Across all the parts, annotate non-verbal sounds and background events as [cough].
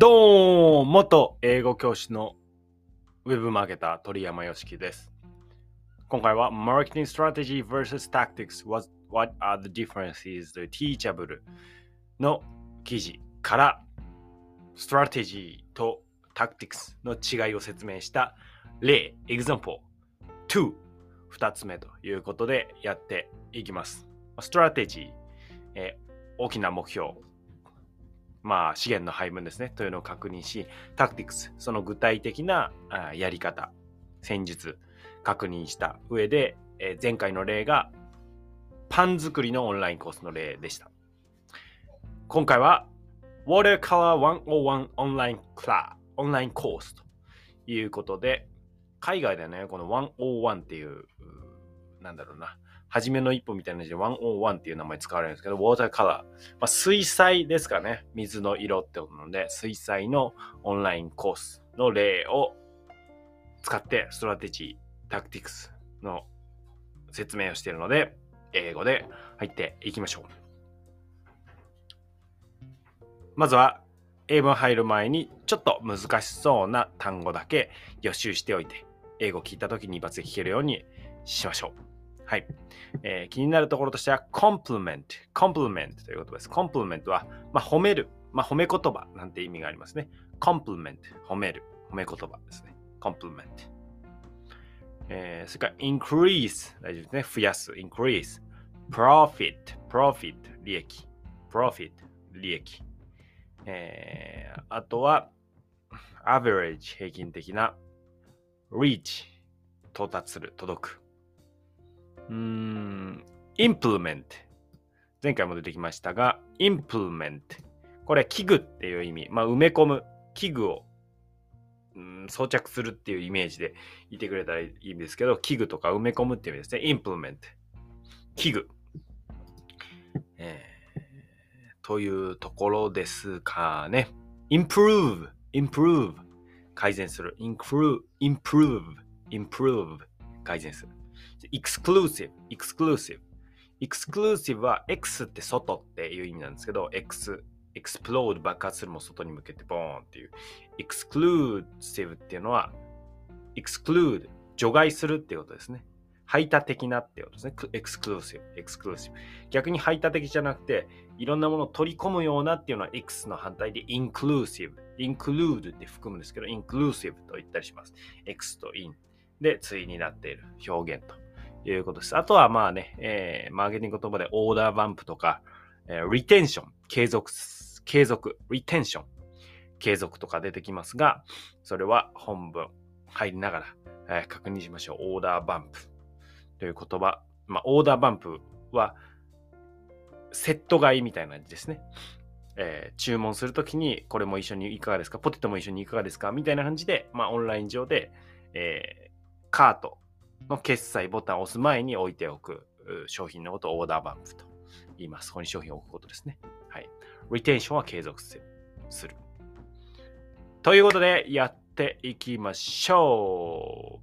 どうも元英語教師のウェブマーケター鳥山よしきです。今回は Marketing Strategy vs Tactics What, What are the differences to Teachable の記事から Strategy と Tactics の違いを説明した例 Example 2 2つ目ということでやっていきます。Strategy、えー大きな目標まあ、資源の配分ですね、というのを確認し、タクティクス、その具体的なやり方、戦術、確認した上で、え前回の例が、パン作りのオンラインコースの例でした。今回は、Watercolor 101オンラインクラオンラインコースということで、海外でね、この101っていう、なんだろうな、初めの一歩みたいな感じで101っていう名前使われるんですけど、 watercolor。まあ、水彩ですかね。水の色ってことなので、水彩のオンラインコースの例を使って、ストラテジー、タクティクスの説明をしているので、英語で入っていきましょう。まずは、英文入る前に、ちょっと難しそうな単語だけ予習しておいて、英語聞いたときに一発で聞けるようにしましょう。はい。えー気になるところとしては、compliment。compliment という言葉です。compliment は、まあ、褒める。まあ、褒め言葉なんて意味がありますね。compliment。褒める。褒め言葉ですね。compliment。えーそれから increase。大丈夫ですね。増やす。increase。profit。profit。利益。profit。利益。えーあとは、average。平均的な。reach。到達する。届く。うーん、implement。前回も出てきましたが、implement。これ、器具っていう意味。まあ、埋め込む。器具を、うん装着するっていうイメージで言ってくれたらいいんですけど、器具とか埋め込むっていう意味ですね。implement。器具。えーというところですかね。improve。improve。改善する。improve。improve。improve。改善する。Exclusive, exclusive. exclusive は X って外っていう意味なんですけど、X、explode 爆発するも外に向けてボーンっていう。exclusive っていうのは exclude 除外するっていうことですね。排他的なっていうことですね。exclusive, exclusive。逆に排他的じゃなくて、いろんなものを取り込むようなっていうのは X の反対で inclusive。include って含むんですけど、inclusive と言ったりします。X と in で対になっている表現ということです。あとはまあね、えーマーケティング言葉でオーダーバンプとか、えー、リテンション、継続、継続、リテンション、継続とか出てきますが、それは本文入りながら、えー確認しましょう。オーダーバンプという言葉。まあ、オーダーバンプはセット買いみたいな感じですね。えー注文するときにこれも一緒にいかがですか？ポテトも一緒にいかがですか？みたいな感じで、まあ、オンライン上で、えーカートの決済ボタンを押す前に置いておく商品のことをオーダーバンプと言います。ここに商品を置くことですね。はい。リテンションは継続する。ということで、やっていきましょ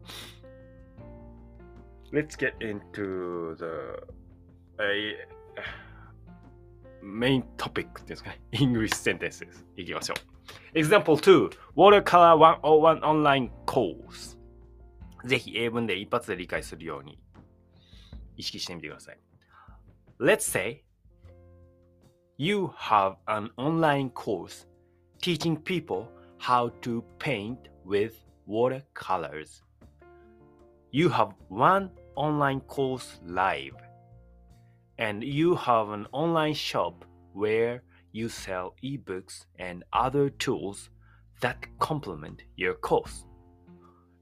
う。Let's get into the、uh, main topic っていうんですかね。English sentences いきましょう。Example 2 Watercolor 101 Online Course ぜひ英文で一発で理解するように意識してみてください。Let's say you have an online course teaching people how to paint with watercolors. You have one online course live, and you have an online shop where you sell ebooks and other tools that complement your course.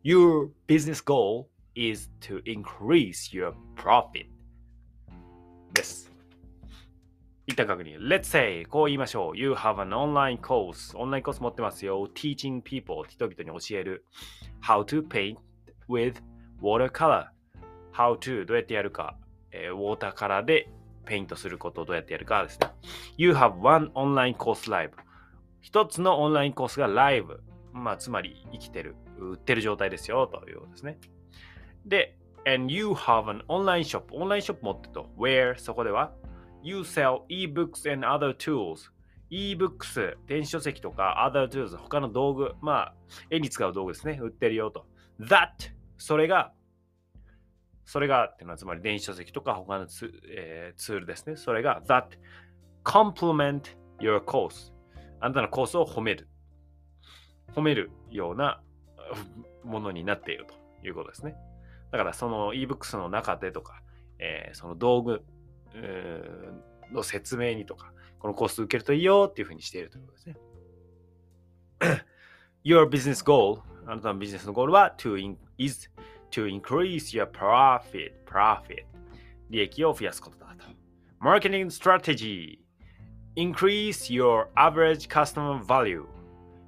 Your business goal is to increase your profit. です。一旦確認。Let's say, こう言いましょう。You have an online course. オンラインコース持ってますよ。Teaching people. 人々に教える。How to paint with watercolor. How to どうやってやるか。えーウォーターカラーでペイントすることをどうやってやるかですね。You have one online course live. 一つのオンラインコースがライブ。まあ、つまり生きてる。売ってる状態ですよ。というですね。で、and you have an online shop. オンラインショップ持ってると。Where そこでは You sell ebooks and other tools. ebooks、電子書籍とか other tools、他の道具、まあ、絵に使う道具ですね、売ってるよと。that、それが、それがっていうのはつまり電子書籍とか他のツ,、えー、ツールですね。それが that complement your course。あなたのコースを褒める。褒めるようなものになっているということですね。だからその ebooks の中でとか、えー、その道具、の説明にとか、このコース受けるといいよっていうふうにしているということですね。Your business goal あなたのビジネスのゴールは to in, is to increase your profit, profit 利益を増やすことだと。Marketing strategy increase your average customer value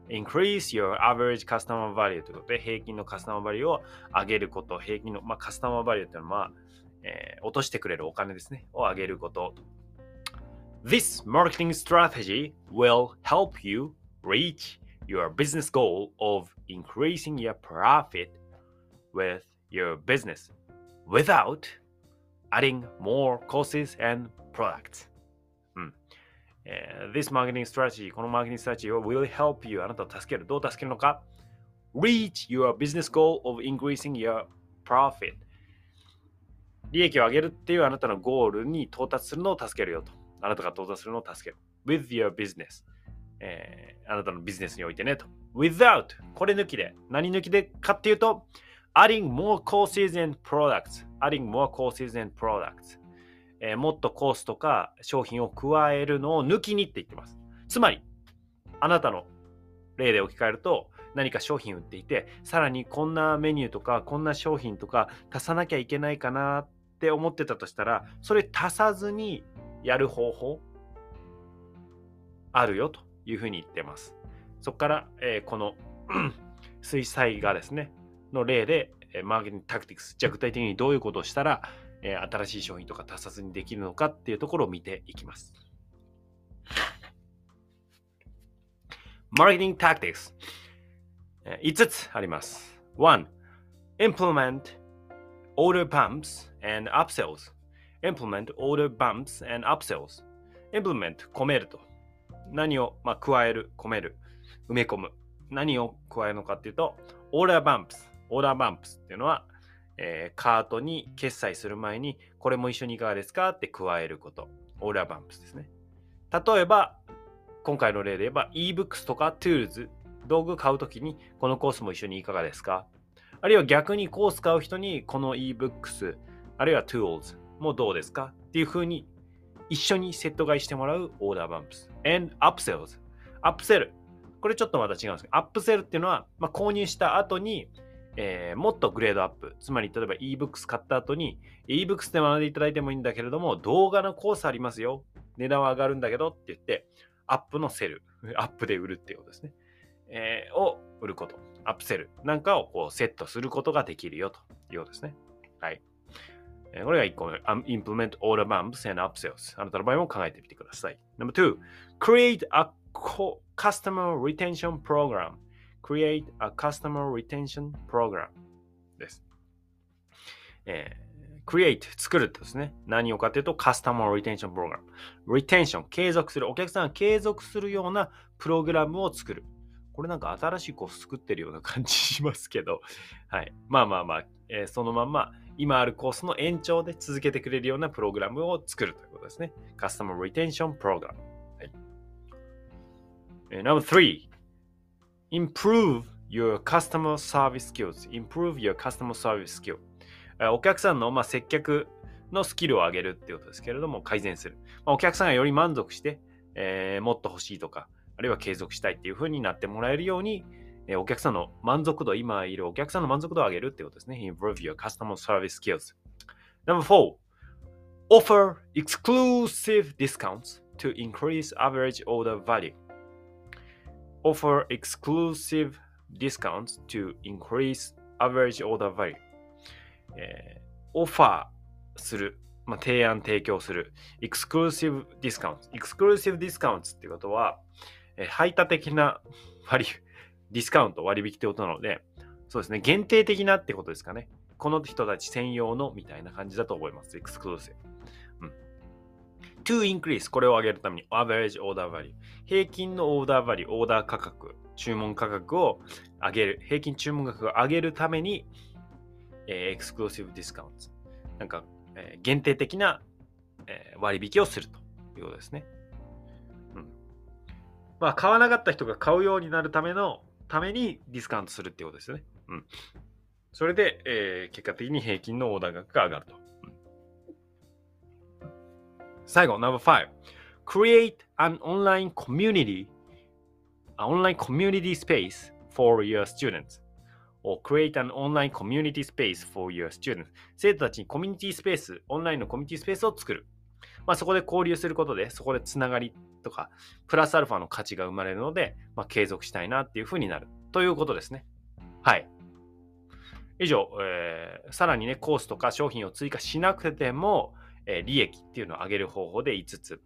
increase your average customer value ということで、平均のカスタマーバリューを上げること、平均の、まあ、カスタマーバリューっていうのは、まあえー、落としてくれるお金ですね、を上げること。This marketing strategy will help you reach your business goal of increasing your profit with your business without adding more courses and products. え、This marketing strategy このマーケティングストラテジーは will help you あなたを助ける。どう助けるのか ?reach your business goal of increasing your profit 利益を上げるっていうあなたのゴールに到達するのを助けるよと。あなたが到達するのを助ける。with your business、えー、あなたのビジネスにおいてねと。without これ抜きで。何抜きでかっていうと adding more courses and products adding more courses and products えー、もっとコースとか商品を加えるのを抜きにって言ってます。つまり、あなたの例で置き換えると、何か商品売っていて、さらにこんなメニューとか、こんな商品とか足さなきゃいけないかなって思ってたとしたら、それ足さずにやる方法あるよというふうに言ってます。そこから、えー、この [clears throat] 水彩画ですね、の例で、マーケティングタクティクス、じゃあ具体的にどういうことをしたら、えー、新しい商品とか足さずにできるのかっていうところを見ていきます。Marketing Tactics、えー、5つあります。1. Implement order bumps and upsells implement order bumps and upsells implement 込めると何を、まあ、加える込める埋め込む何を加えるのかっていうと order bumps order bumps っていうのはえー、カートに決済する前に、これも一緒にいかがですかって加えること。オーラーバンプスですね。例えば、今回の例で言えば ebooks とか tools、道具買うときにこのコースも一緒にいかがですか？あるいは逆にコース買う人にこの ebooks、あるいは tools もどうですか？っていうふうに一緒にセット買いしてもらう order bumps。and upsells。アップセル。これちょっとまた違うんですけど、アップセルっていうのは、まあ、購入した後にえー、もっとグレードアップ。つまり、例えば ebooks 買った後に、ebooks で学んでいただいてもいいんだけれども、動画のコースありますよ。値段は上がるんだけどって言って、アップのセル、[laughs] アップで売るっていうことですね。えー、を売ること、アップセルなんかをこうセットすることができるよということですね。はい。えー、これが1個目。implement order bumps and upsells。あなたの場合も考えてみてください。Number two, create a customer retention program. Create a customer retention program です。えー、create 作るってですね。何をかというと customer retention program。retention 継続する。お客さんが継続するようなプログラムを作る。これなんか新しいコース作ってるような感じしますけど、はい。まあまあまあ、えー、そのまんま今あるコースの延長で続けてくれるようなプログラムを作るということですね。Customer Retention Program。はい。えー、Number improve your customer service skills. improve your customer service skill. お客さんの、まあ、接客のスキルを上げるっていうことですけれども、改善する。まあ、お客さんがより満足して、えー、もっと欲しいとか、あるいは継続したいっていうふうになってもらえるように、えー、お客さんの満足度、今いるお客さんの満足度を上げるっていうことですね。improve your customer service skills. Number four, offer exclusive discounts to increase average order value. Offer exclusive discounts to increase average order value、えー、オファーする、まあ、提案提供する exclusive discounts exclusive discounts っていうことは、えー、排他的な割ディスカウント割引ってことなのでそうですね限定的なってことですかねこの人たち専用のみたいな感じだと思います。エ to increase これを上げるために average order value 平均のオーダーバリュー、オーダー価格、注文価格を上げる、平均注文額を上げるために、えー、エクスクローシブディスカウント。なんか、えー、限定的な、えー、割引をするということですね。うん。まあ、買わなかった人が買うようになるための、ためにディスカウントするっていうことですよね。うん。それで、えー、結果的に平均のオーダー額が上がると。最後、No.5。create an online community, an online community space for your students. or create an online community space for your students. 生徒たちにコミュニティスペース、オンラインのコミュニティスペースを作る。まあ、そこで交流することで、そこでつながりとか、プラスアルファの価値が生まれるので、まあ、継続したいなっていうふうになる。ということですね。はい。以上、えー、さらにね、コースとか商品を追加しなくても、え、利益っていうのを上げる方法で5つ。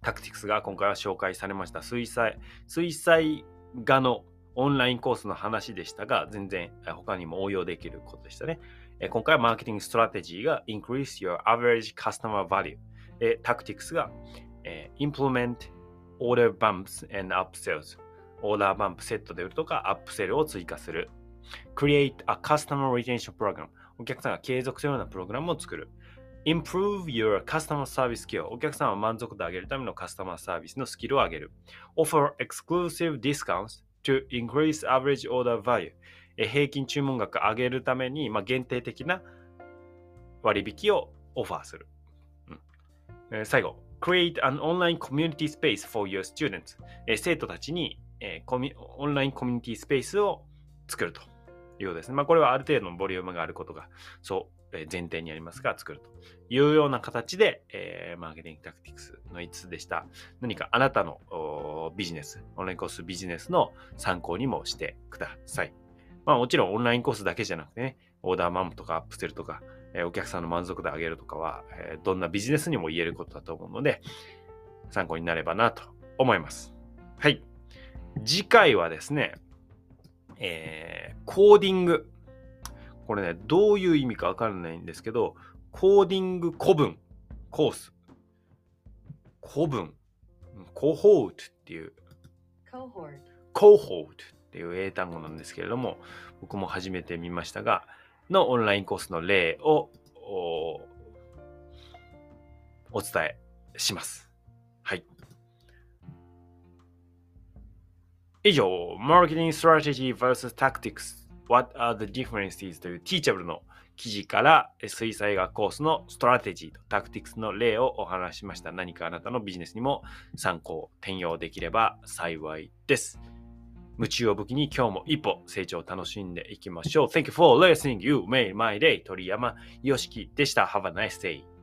タクティクスが今回は紹介されました。水彩、水彩画のオンラインコースの話でしたが、全然他にも応用できることでしたね。今回はマーケティングストラテジーが Increase your average customer value。タクティクスが Implement order bumps and upsells。 order bump セットで売るとか、アップセルを追加する。Create a customer retention program。お客さんが継続するようなプログラムを作る。Improve your customer service skill お客さんを満足度を上げるためのカスタマーサービスのスキルを上げる Offer exclusive discounts to increase average order value 平均注文額を上げるために、まあ、限定的な割引をオファーする、うん、最後 Create an online community space for your students 生徒たちにコミオンラインコミュニティスペースを作るというですね。まあ、これはある程度のボリュームがあることが、そう前提にありますが、作るというような形で、えー、マーケティングタクティクスの5つでした。何かあなたのビジネス、オンラインコースビジネスの参考にもしてください。まあもちろんオンラインコースだけじゃなくてね、オーダーマンとかアップセルとか、えー、お客さんの満足度上げるとかは、えー、どんなビジネスにも言えることだと思うので、参考になればなと思います。はい。次回はですね、えー、コーディング。これね、どういう意味かわからないんですけど、コーディング古文コース。古文。コホートっていう。コホートっていう英単語なんですけれども、僕も初めて見ましたが、のオンラインコースの例をお伝えします。はい。以上、Marketing Strategy vs Tactics What are the differences? という Teachable の記事から水彩画コースのストラテジーとタクティクスの例をお話しました。何かあなたのビジネスにも参考、転用できれば幸いです。夢中を武器に今日も一歩成長を楽しんでいきましょう。Thank you for listening. You made my day. 鳥山よしきでした。Have a nice day.